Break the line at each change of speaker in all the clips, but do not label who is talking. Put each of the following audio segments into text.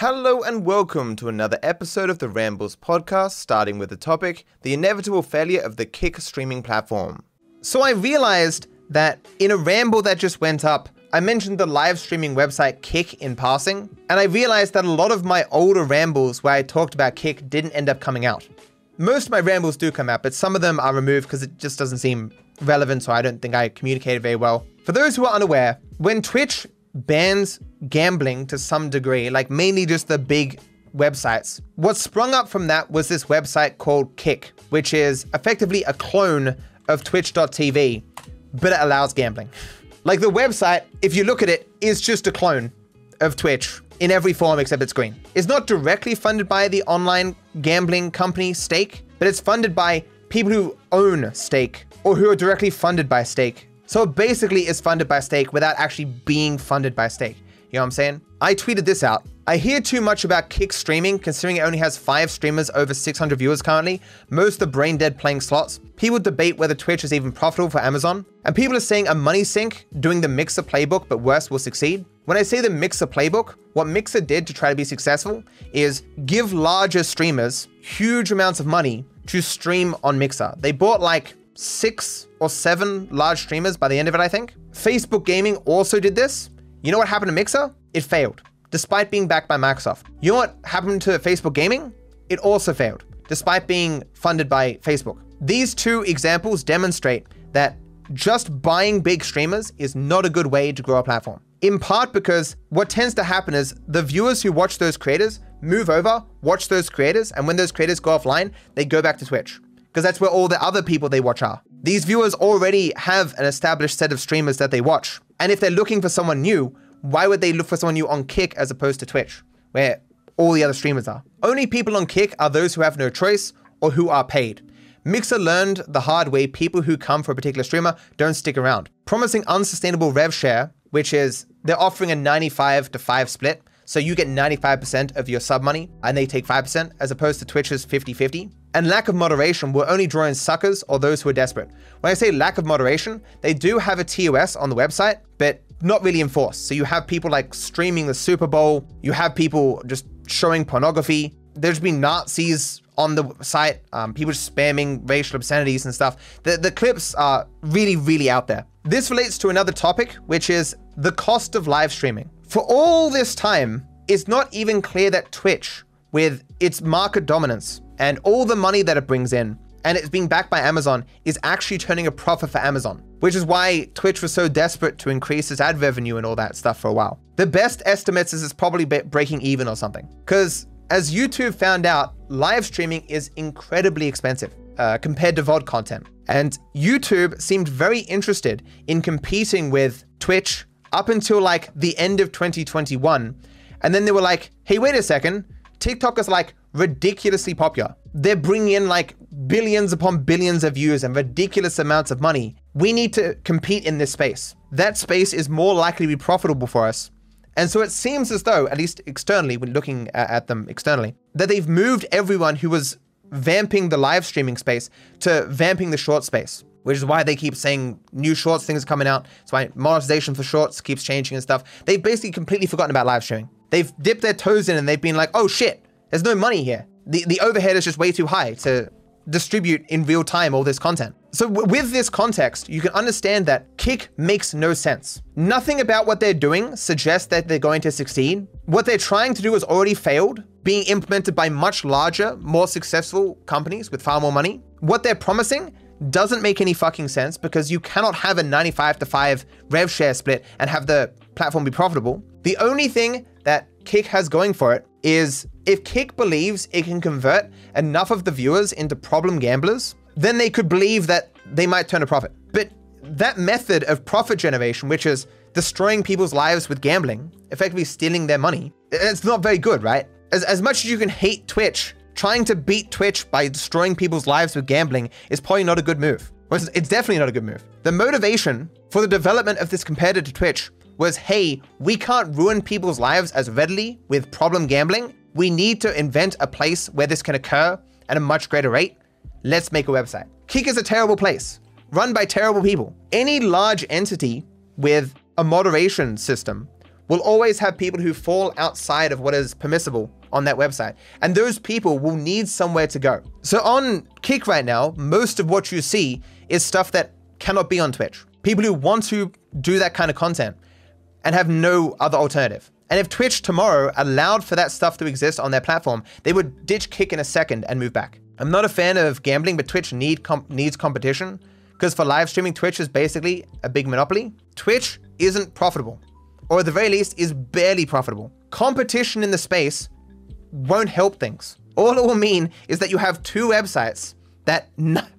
Hello and welcome to another episode of the Rambles podcast, starting with the topic the inevitable failure of the Kick streaming platform. So, I realized that in a ramble that just went up, I mentioned the live streaming website Kick in passing, and I realized that a lot of my older rambles where I talked about Kick didn't end up coming out. Most of my rambles do come out, but some of them are removed because it just doesn't seem relevant, so I don't think I communicated very well. For those who are unaware, when Twitch bans gambling to some degree, like mainly just the big websites. What sprung up from that was this website called Kick, which is effectively a clone of Twitch.tv, but it allows gambling. Like the website, if you look at it, is just a clone of Twitch in every form except it's green. It's not directly funded by the online gambling company Stake, but it's funded by people who own Stake or who are directly funded by Stake so it basically is funded by Stake without actually being funded by Stake. You know what I'm saying? I tweeted this out. I hear too much about Kick streaming, considering it only has five streamers over 600 viewers currently. Most are brain dead playing slots. People debate whether Twitch is even profitable for Amazon. And people are saying a money sink doing the Mixer playbook, but worse will succeed. When I say the Mixer playbook, what Mixer did to try to be successful is give larger streamers huge amounts of money to stream on Mixer. They bought like six or seven large streamers by the end of it, I think. Facebook Gaming also did this. You know what happened to Mixer? It failed, despite being backed by Microsoft. You know what happened to Facebook Gaming? It also failed, despite being funded by Facebook. These two examples demonstrate that just buying big streamers is not a good way to grow a platform. In part because what tends to happen is the viewers who watch those creators move over, watch those creators, and when those creators go offline, they go back to Twitch because that's where all the other people they watch are. These viewers already have an established set of streamers that they watch. And if they're looking for someone new, why would they look for someone new on Kick as opposed to Twitch, where all the other streamers are? Only people on Kick are those who have no choice or who are paid. Mixer learned the hard way people who come for a particular streamer don't stick around. Promising unsustainable rev share, which is they're offering a 95 to 5 split, so you get 95% of your sub money and they take 5%, as opposed to Twitch's 50 50. And lack of moderation will only draw in suckers or those who are desperate. When I say lack of moderation, they do have a TOS on the website, but not really enforced. So you have people like streaming the Super Bowl, you have people just showing pornography. There's been Nazis on the site, um, people spamming racial obscenities and stuff. The, the clips are really, really out there. This relates to another topic, which is the cost of live streaming. For all this time, it's not even clear that Twitch, with its market dominance and all the money that it brings in, and it's being backed by Amazon, is actually turning a profit for Amazon, which is why Twitch was so desperate to increase its ad revenue and all that stuff for a while. The best estimates is it's probably breaking even or something. Because as YouTube found out, live streaming is incredibly expensive uh, compared to VOD content. And YouTube seemed very interested in competing with Twitch up until like the end of 2021. And then they were like, hey, wait a second. TikTok is like ridiculously popular. They're bringing in like billions upon billions of views and ridiculous amounts of money. We need to compete in this space. That space is more likely to be profitable for us. And so it seems as though, at least externally, when looking at them externally, that they've moved everyone who was vamping the live streaming space to vamping the short space which is why they keep saying new shorts things are coming out. That's why monetization for shorts keeps changing and stuff. They've basically completely forgotten about live streaming. They've dipped their toes in and they've been like, oh shit, there's no money here. The, the overhead is just way too high to distribute in real time all this content. So with this context, you can understand that Kick makes no sense. Nothing about what they're doing suggests that they're going to succeed. What they're trying to do has already failed, being implemented by much larger, more successful companies with far more money. What they're promising doesn't make any fucking sense because you cannot have a 95 to 5 rev share split and have the platform be profitable. The only thing that Kick has going for it is if Kick believes it can convert enough of the viewers into problem gamblers, then they could believe that they might turn a profit. But that method of profit generation, which is destroying people's lives with gambling, effectively stealing their money, it's not very good, right? As, as much as you can hate Twitch trying to beat Twitch by destroying people's lives with gambling is probably not a good move. It's definitely not a good move. The motivation for the development of this competitor to Twitch was hey, we can't ruin people's lives as readily with problem gambling. We need to invent a place where this can occur at a much greater rate. Let's make a website. Kick is a terrible place, run by terrible people. Any large entity with a moderation system will always have people who fall outside of what is permissible on that website. And those people will need somewhere to go. So on Kick right now, most of what you see is stuff that cannot be on Twitch. People who want to do that kind of content and have no other alternative. And if Twitch tomorrow allowed for that stuff to exist on their platform, they would ditch Kick in a second and move back. I'm not a fan of gambling, but Twitch need needs competition because for live streaming, Twitch is basically a big monopoly. Twitch isn't profitable, or at the very least, is barely profitable. Competition in the space won't help things. All it will mean is that you have two websites that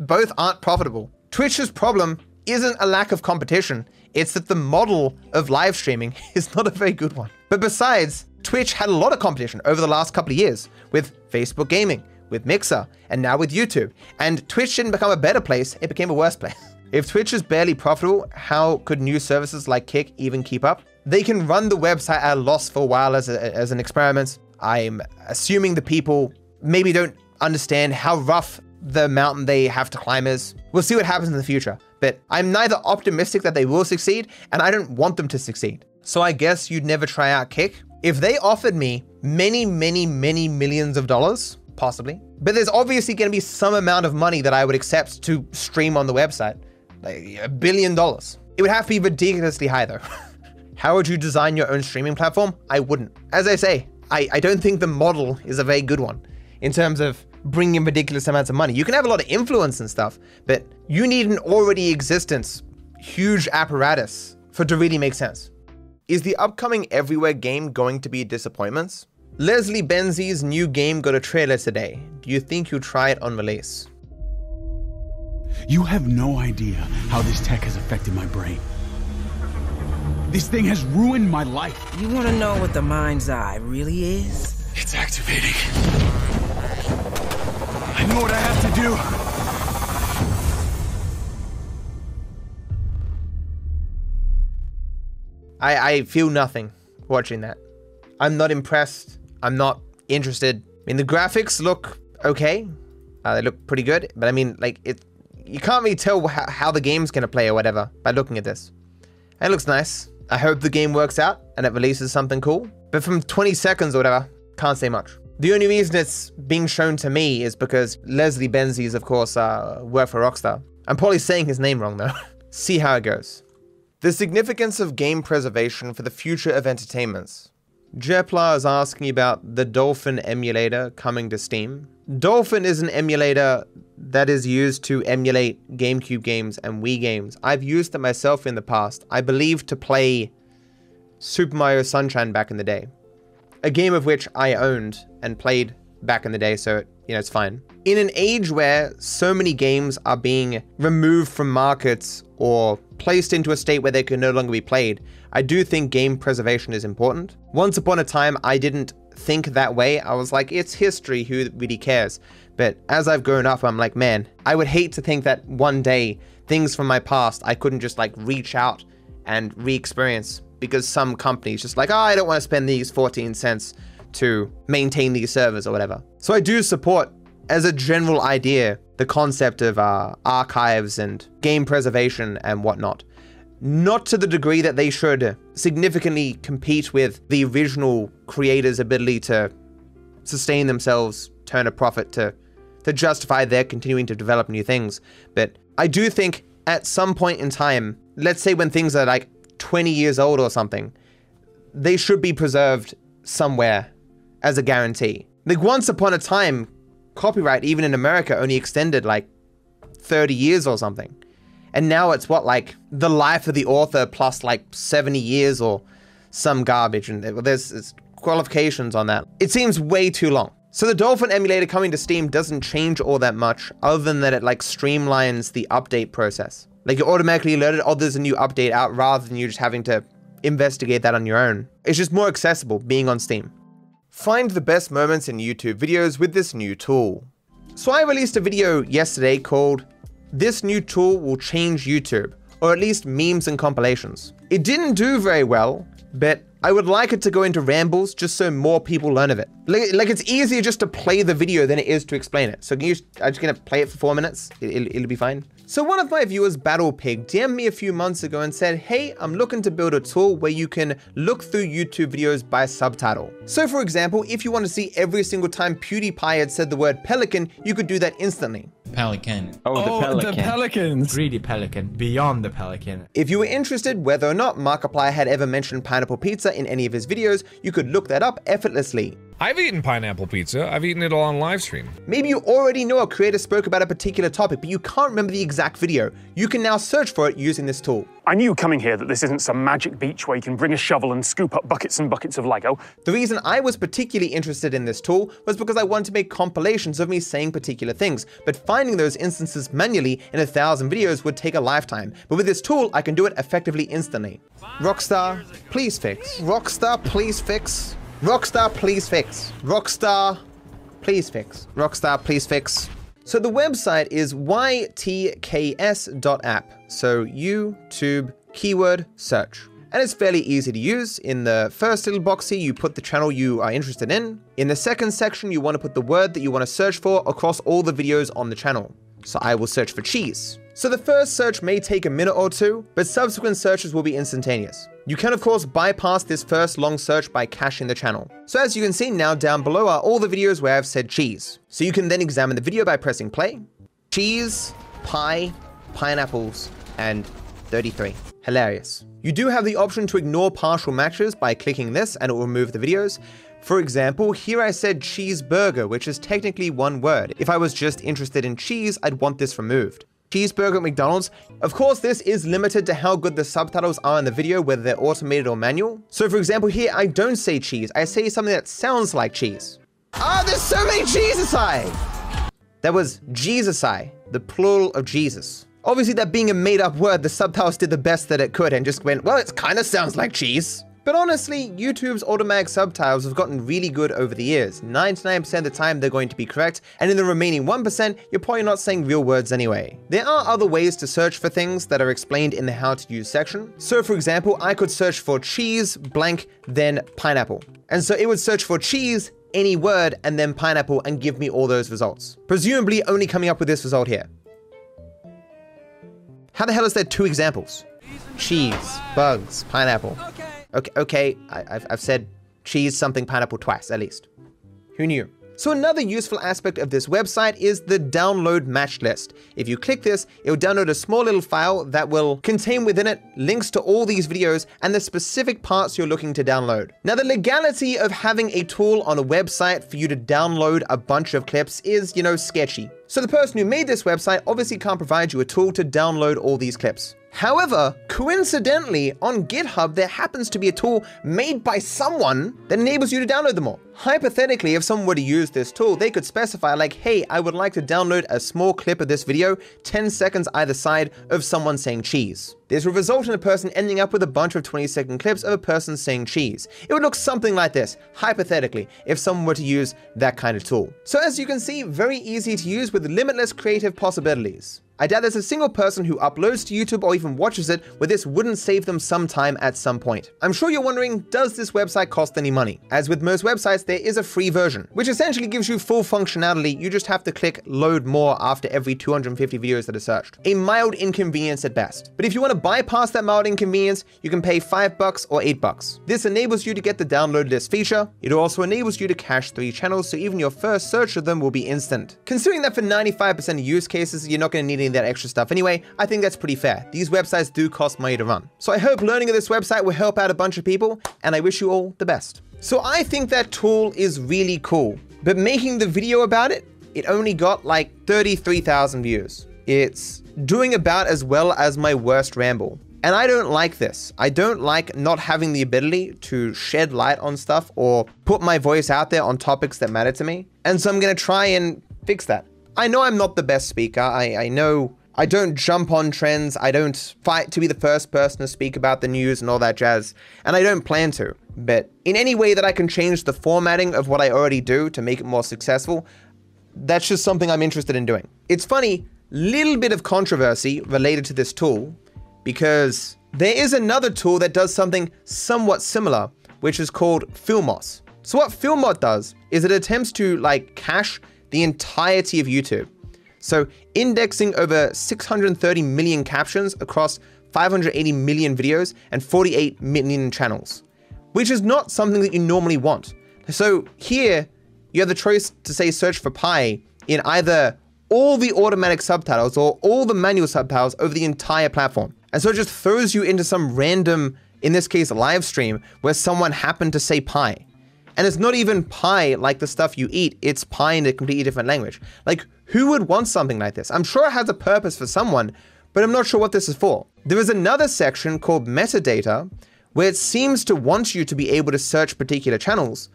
both aren't profitable. Twitch's problem isn't a lack of competition, it's that the model of live streaming is not a very good one. But besides, Twitch had a lot of competition over the last couple of years with Facebook Gaming, with Mixer, and now with YouTube. And Twitch didn't become a better place, it became a worse place. If Twitch is barely profitable, how could new services like Kick even keep up? They can run the website at a loss for a while as, a, as an experiment. I'm assuming the people maybe don't understand how rough the mountain they have to climb is. We'll see what happens in the future. But I'm neither optimistic that they will succeed, and I don't want them to succeed. So I guess you'd never try out Kick. If they offered me many, many, many millions of dollars, possibly. But there's obviously going to be some amount of money that I would accept to stream on the website. Like a billion dollars. It would have to be ridiculously high though. How would you design your own streaming platform? I wouldn't. As I say, I, I don't think the model is a very good one in terms of bringing in ridiculous amounts of money. You can have a lot of influence and stuff, but you need an already existence, huge apparatus for it to really make sense. Is the upcoming Everywhere game going to be disappointments? Leslie Benzies' new game got a trailer today. Do you think you'll try it on release?
You have no idea how this tech has affected my brain. This thing has ruined my life.
You want to know what the mind's eye really is?
It's activating. I know what I have to do.
I, I feel nothing watching that. I'm not impressed. I'm not interested. I mean, the graphics look okay. Uh, they look pretty good, but I mean, like, it. You can't really tell how, how the game's gonna play or whatever by looking at this. It looks nice. I hope the game works out and it releases something cool. But from 20 seconds or whatever, can't say much. The only reason it's being shown to me is because Leslie Benzies, of course, uh, work for Rockstar. I'm probably saying his name wrong though. See how it goes. The significance of game preservation for the future of entertainments. Jepla is asking about the Dolphin emulator coming to Steam. Dolphin is an emulator that is used to emulate GameCube games and Wii games. I've used it myself in the past, I believe to play Super Mario Sunshine back in the day. A game of which I owned and played back in the day, so you know it's fine. In an age where so many games are being removed from markets or placed into a state where they can no longer be played, I do think game preservation is important. Once upon a time, I didn't think that way. I was like, it's history, who really cares? But as I've grown up, I'm like, man, I would hate to think that one day things from my past I couldn't just like reach out and re-experience because some companies just like, oh, I don't want to spend these 14 cents to maintain these servers or whatever. So I do support, as a general idea, the concept of uh, archives and game preservation and whatnot. Not to the degree that they should significantly compete with the original creator's ability to sustain themselves, turn a profit to to justify their continuing to develop new things. But I do think at some point in time, let's say when things are like 20 years old or something, they should be preserved somewhere as a guarantee. Like once upon a time, copyright, even in America, only extended like 30 years or something. And now it's what, like the life of the author plus like 70 years or some garbage. And there's, qualifications on that. It seems way too long. So the Dolphin emulator coming to Steam doesn't change all that much other than that it like streamlines the update process. Like you're automatically alerted, oh, there's a new update out rather than you just having to investigate that on your own. It's just more accessible being on Steam. Find the best moments in YouTube videos with this new tool. So I released a video yesterday called This New Tool Will Change YouTube, or at least memes and compilations. It didn't do very well but I would like it to go into rambles just so more people learn of it. Like, like it's easier just to play the video than it is to explain it. So can you, I'm just gonna play it for four minutes. It, will it'll be fine. So one of my viewers, Battle Pig, DM'd me a few months ago and said, hey, I'm looking to build a tool where you can look through YouTube videos by subtitle. So for example, if you want to see every single time PewDiePie had said the word pelican, you could do that instantly.
Pelican.
Oh, the
oh,
pelican.
the pelicans.
Greedy pelican. Beyond the pelican.
If you were interested whether or not Markiplier had ever mentioned pineapple pizza in any of his videos, you could look that up effortlessly.
I've eaten pineapple pizza. I've eaten it all on live stream.
Maybe you already know a creator spoke about a particular topic, but you can't remember the exact video. You can now search for it using this tool.
I knew coming here that this isn't some magic beach where you can bring a shovel and scoop up buckets and buckets of Lego.
The reason I was particularly interested in this tool was because I wanted to make compilations of me saying particular things, but finding those instances manually in a thousand videos would take a lifetime. But with this tool, I can do it effectively instantly. Rockstar, please fix. Rockstar, please fix. Rockstar, please fix. Rockstar, please fix. Rockstar, please fix. So the website is ytks.app. So YouTube keyword search. And it's fairly easy to use. In the first little box here, you put the channel you are interested in. In the second section, you want to put the word that you want to search for across all the videos on the channel. So I will search for cheese. So the first search may take a minute or two, but subsequent searches will be instantaneous. You can of course bypass this first long search by caching the channel. So as you can see now down below are all the videos where I've said cheese. So you can then examine the video by pressing play. Cheese, pie, pineapples, and 33. Hilarious. You do have the option to ignore partial matches by clicking this and it will remove the videos. For example, here I said cheeseburger, which is technically one word. If I was just interested in cheese, I'd want this removed. Cheeseburger at McDonald's. Of course, this is limited to how good the subtitles are in the video, whether they're automated or manual. So for example, here I don't say cheese, I say something that sounds like cheese. Ah, there's so many Jesus I. That was Jesus I, the plural of Jesus. Obviously, that being a made up word, the subtitles did the best that it could and just went, well, it kind of sounds like cheese. But honestly, YouTube's automatic subtitles have gotten really good over the years. 99% of the time they're going to be correct, and in the remaining 1%, you're probably not saying real words anyway. There are other ways to search for things that are explained in the how to use section. So for example, I could search for cheese, blank, then pineapple. And so it would search for cheese, any word, and then pineapple and give me all those results. Presumably only coming up with this result here. How the hell is there two examples? Cheese, bugs, pineapple. Okay, okay, I, have I've said cheese, something, pineapple twice, at least. Who knew? So another useful aspect of this website is the download match list. If you click this, it will download a small little file that will contain within it links to all these videos and the specific parts you're looking to download. Now the legality of having a tool on a website for you to download a bunch of clips is, you know, sketchy. So the person who made this website obviously can't provide you a tool to download all these clips. However, coincidentally, on GitHub, there happens to be a tool made by someone that enables you to download them all. Hypothetically, if someone were to use this tool, they could specify like, hey, I would like to download a small clip of this video, 10 seconds either side of someone saying cheese. This would result in a person ending up with a bunch of 20 second clips of a person saying cheese. It would look something like this, hypothetically, if someone were to use that kind of tool. So as you can see, very easy to use with limitless creative possibilities. I doubt there's a single person who uploads to YouTube or even watches it where this wouldn't save them some time at some point. I'm sure you're wondering, does this website cost any money? As with most websites, there is a free version, which essentially gives you full functionality. You just have to click load more after every 250 videos that are searched. A mild inconvenience at best. But if you want to bypass that mild inconvenience, you can pay 5 bucks or 8 bucks. This enables you to get the download list feature. It also enables you to cache 3 channels so even your first search of them will be instant. Considering that for 95% of use cases, you're not going to need any of that extra stuff anyway, I think that's pretty fair. These websites do cost money to run. So I hope learning of this website will help out a bunch of people, and I wish you all the best. So I think that tool is really cool, but making the video about it, it only got like 33,000 views. It's doing about as well as my worst ramble. And I don't like this. I don't like not having the ability to shed light on stuff or put my voice out there on topics that matter to me. And so I'm going to try and fix that. I know I'm not the best speaker. I, I know I don't jump on trends. I don't fight to be the first person to speak about the news and all that jazz. And I don't plan to. But in any way that I can change the formatting of what I already do to make it more successful, that's just something I'm interested in doing. It's funny, little bit of controversy related to this tool because There is another tool that does something somewhat similar, which is called Filmot. So what Filmot does is it attempts to like cache the entirety of YouTube. So indexing over 630 million captions across 580 million videos and 48 million channels, which is not something that you normally want. So here you have the choice to say search for pi in either all the automatic subtitles or all the manual subtitles over the entire platform. And so it just throws you into some random, in this case, live stream where someone happened to say pi. And it's not even pie like the stuff you eat, it's pie in a completely different language. Like, who would want something like this? I'm sure it has a purpose for someone, but I'm not sure what this is for. There is another section called metadata where it seems to want you to be able to search particular channels,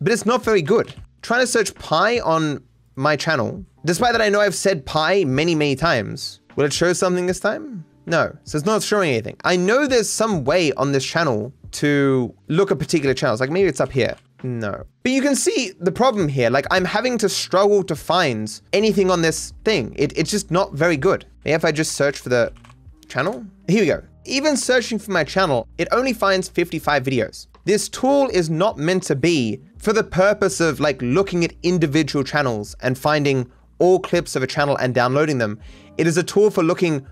but it's not very good. Trying to search pie on my channel, despite that I know I've said pie many, many times, will it show something this time? No, so it's not showing anything. I know there's some way on this channel to look at particular channels, like maybe it's up here. No. But you can see the problem here. Like I'm having to struggle to find anything on this thing. It, it's just not very good. Maybe if I just search for the channel. Here we go. Even searching for my channel, it only finds 55 videos. This tool is not meant to be for the purpose of like looking at individual channels and finding all clips of a channel and downloading them. It is a tool for looking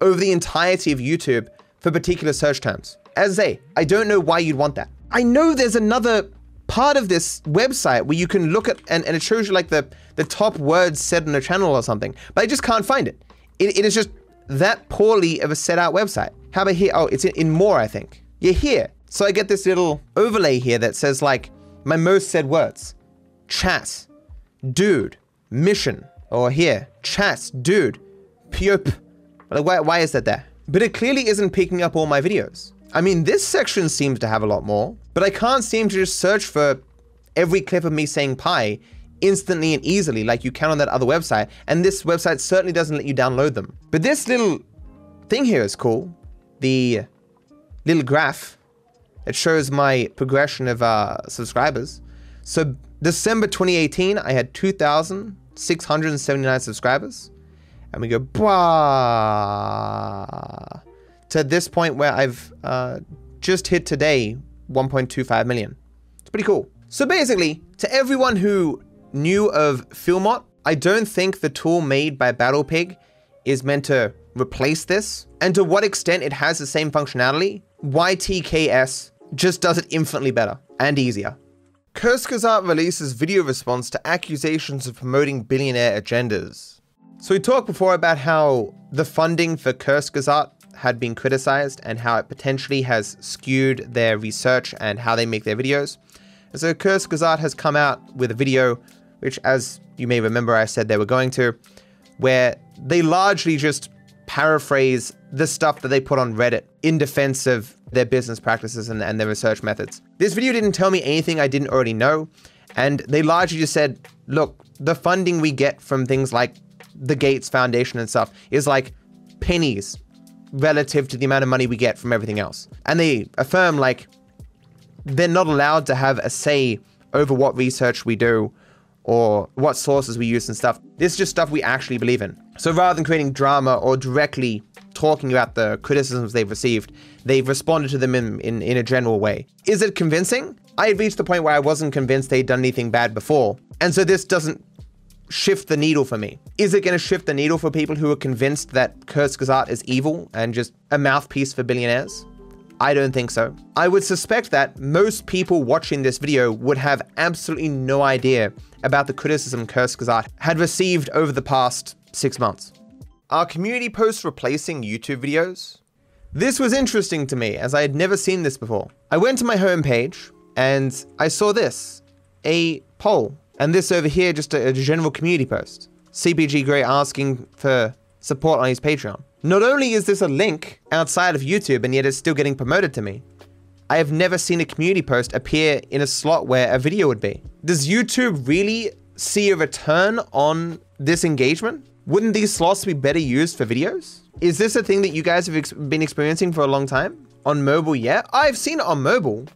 over the entirety of YouTube for particular search terms. As I say, I don't know why you'd want that. I know there's another part of this website where you can look at and, and it shows you like the, the top words said in a channel or something, but I just can't find it. It, it is just that poorly of a set out website. How about here? Oh, it's in, in more, I think. Yeah, here. So I get this little overlay here that says like my most said words. Chat, dude, mission, or here, chat, dude, pup. Like, why, why is that there? But it clearly isn't picking up all my videos. I mean, this section seems to have a lot more, but I can't seem to just search for every clip of me saying pi instantly and easily like you can on that other website, and this website certainly doesn't let you download them. But this little thing here is cool. The little graph it shows my progression of uh, subscribers. So December 2018, I had 2,679 subscribers. And we go, bah, to this point where I've uh, just hit today 1.25 million. It's pretty cool. So basically, to everyone who knew of Filmot, I don't think the tool made by BattlePig is meant to replace this. And to what extent it has the same functionality, YTKS just does it infinitely better and easier. Kurzgesagt releases video response to accusations of promoting billionaire agendas. So we talked before about how the funding for Kurzgesagt had been criticized and how it potentially has skewed their research and how they make their videos. And so Kurzgesagt has come out with a video, which as you may remember I said they were going to, where they largely just paraphrase the stuff that they put on Reddit in defense of their business practices and, and their research methods. This video didn't tell me anything I didn't already know, and they largely just said, look, the funding we get from things like the Gates Foundation and stuff is like pennies relative to the amount of money we get from everything else. And they affirm like they're not allowed to have a say over what research we do or what sources we use and stuff. This is just stuff we actually believe in. So rather than creating drama or directly talking about the criticisms they've received, they've responded to them in, in, in a general way. Is it convincing? I had reached the point where I wasn't convinced they'd done anything bad before. And so this doesn't shift the needle for me. Is it going to shift the needle for people who are convinced that Kurzgesagt is evil and just a mouthpiece for billionaires? I don't think so. I would suspect that most people watching this video would have absolutely no idea about the criticism Kurzgesagt had received over the past six months. Are community posts replacing YouTube videos? This was interesting to me as I had never seen this before. I went to my homepage and I saw this, a poll, and this over here just a, a general community post. CGP Grey asking for support on his Patreon. Not only is this a link outside of YouTube and yet it's still getting promoted to me, I have never seen a community post appear in a slot where a video would be. Does YouTube really see a return on this engagement? Wouldn't these slots be better used for videos? Is this a thing that you guys have ex been experiencing for a long time? On mobile, yeah? I've seen it on mobile.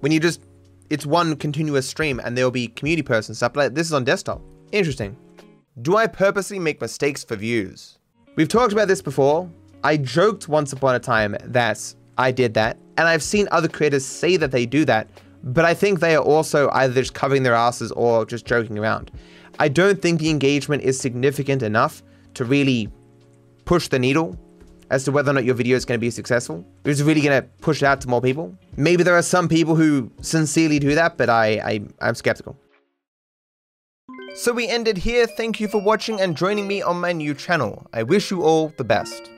When you just, it's one continuous stream and there'll be community posts and stuff like this is on desktop. Interesting. Do I purposely make mistakes for views? We've talked about this before, I joked once upon a time that I did that, and I've seen other creators say that they do that, but I think they are also either just covering their asses or just joking around. I don't think the engagement is significant enough to really push the needle as to whether or not your video is going to be successful. Is really going to push it out to more people? Maybe there are some people who sincerely do that, but I, I I'm skeptical. So we ended here. Thank you for watching and joining me on my new channel. I wish you all the best.